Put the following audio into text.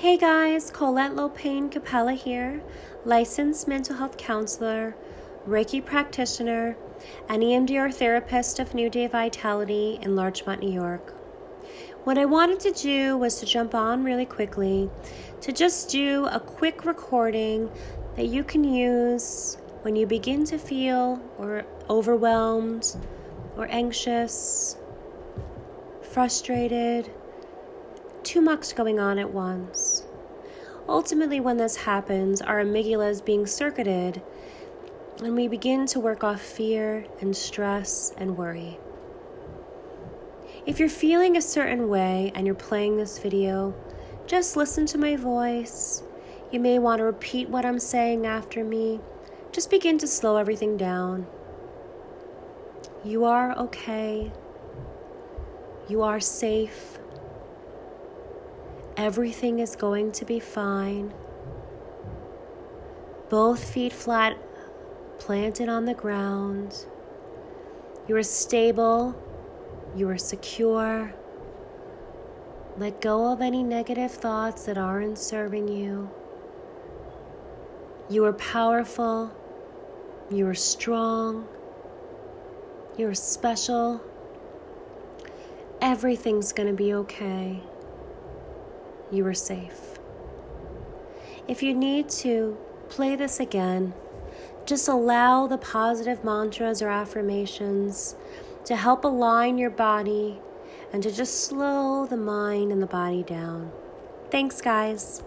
Hey guys, Colette Lopain Capella here, licensed mental health counselor, Reiki practitioner, and EMDR therapist of New Day Vitality in Larchmont, New York. What I wanted to do was to jump on really quickly to just do a quick recording that you can use when you begin to feel or overwhelmed or anxious, frustrated too much going on at once. Ultimately, when this happens, our amygdala is being circuited and we begin to work off fear and stress and worry. If you're feeling a certain way and you're playing this video, just listen to my voice. You may want to repeat what I'm saying after me. Just begin to slow everything down. You are okay. You are safe. Everything is going to be fine. Both feet flat, planted on the ground. You are stable. You are secure. Let go of any negative thoughts that aren't serving you. You are powerful. You are strong. You are special. Everything's going to be okay you are safe. If you need to, play this again. Just allow the positive mantras or affirmations to help align your body and to just slow the mind and the body down. Thanks, guys.